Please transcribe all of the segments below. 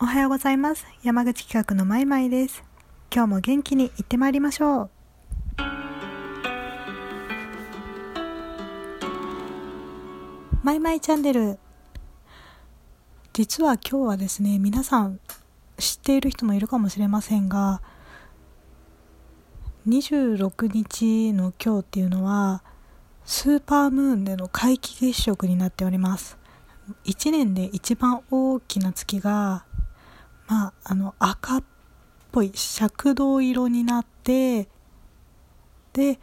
おはようございます。山口企画のまいまいです。今日も元気に行ってまいりましょう。まいまいチャンネル。実は今日はですね、皆さん知っている人もいるかもしれませんが、26日の今日っていうのは、スーパームーンでの皆既月食になっております。1年で一番大きな月がまあ、あの、赤っぽい赤銅色になって、で、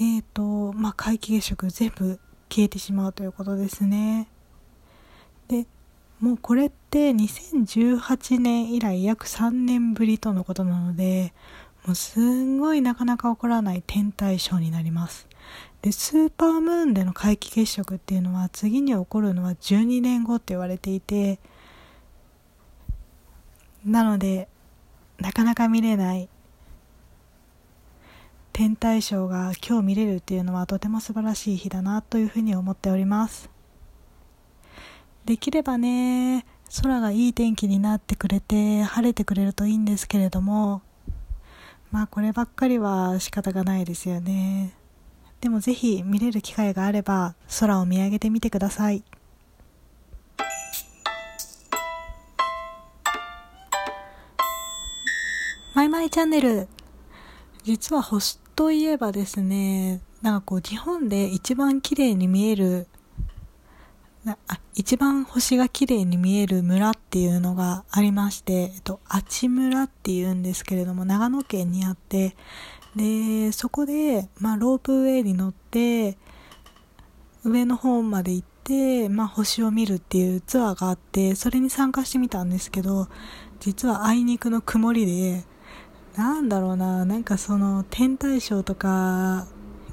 えっ、ー、と、まあ、皆既月食全部消えてしまうということですね。で、もうこれって2018年以来約3年ぶりとのことなので、もうすんごいなかなか起こらない天体ショーになります。で、スーパームーンでの皆既月食っていうのは次に起こるのは12年後って言われていて、なのでなかなか見れない天体ショーが今日見れるっていうのはとても素晴らしい日だなというふうに思っておりますできればね空がいい天気になってくれて晴れてくれるといいんですけれどもまあこればっかりは仕方がないですよねでもぜひ見れる機会があれば空を見上げてみてください。マイマイチャンネル。実は星といえばですね、なんかこう日本で一番綺麗に見える、あ一番星が綺麗に見える村っていうのがありまして、えっと、あち村っていうんですけれども、長野県にあって、で、そこで、まあ、ロープウェイに乗って、上の方まで行って、まあ、星を見るっていうツアーがあって、それに参加してみたんですけど、実はあいにくの曇りで、なんだろうな、なんかその天体ショーとか、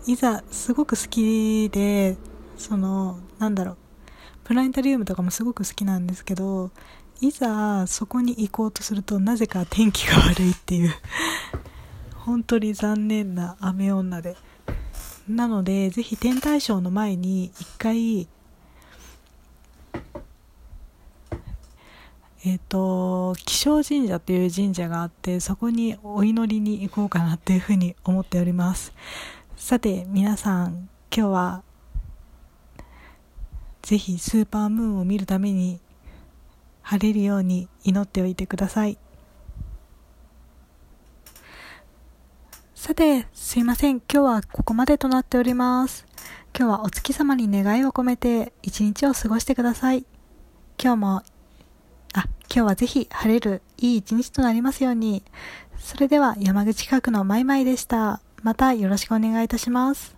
いざすごく好きで、その、なんだろう、プラネタリウムとかもすごく好きなんですけど、いざそこに行こうとするとなぜか天気が悪いっていう 本当に残念な雨女で。なので、ぜひ天体ショーの前に一回、えっ、ー、と、気象神社っていう神社があって、そこにお祈りに行こうかなっていうふうに思っております。さて、皆さん、今日は、ぜひスーパームーンを見るために、晴れるように祈っておいてください。さて、すいません。今日はここまでとなっております。今日はお月様に願いを込めて一日を過ごしてください。今日も、今日はぜひ晴れるいい一日となりますように。それでは山口企画のマイマイでした。またよろしくお願いいたします。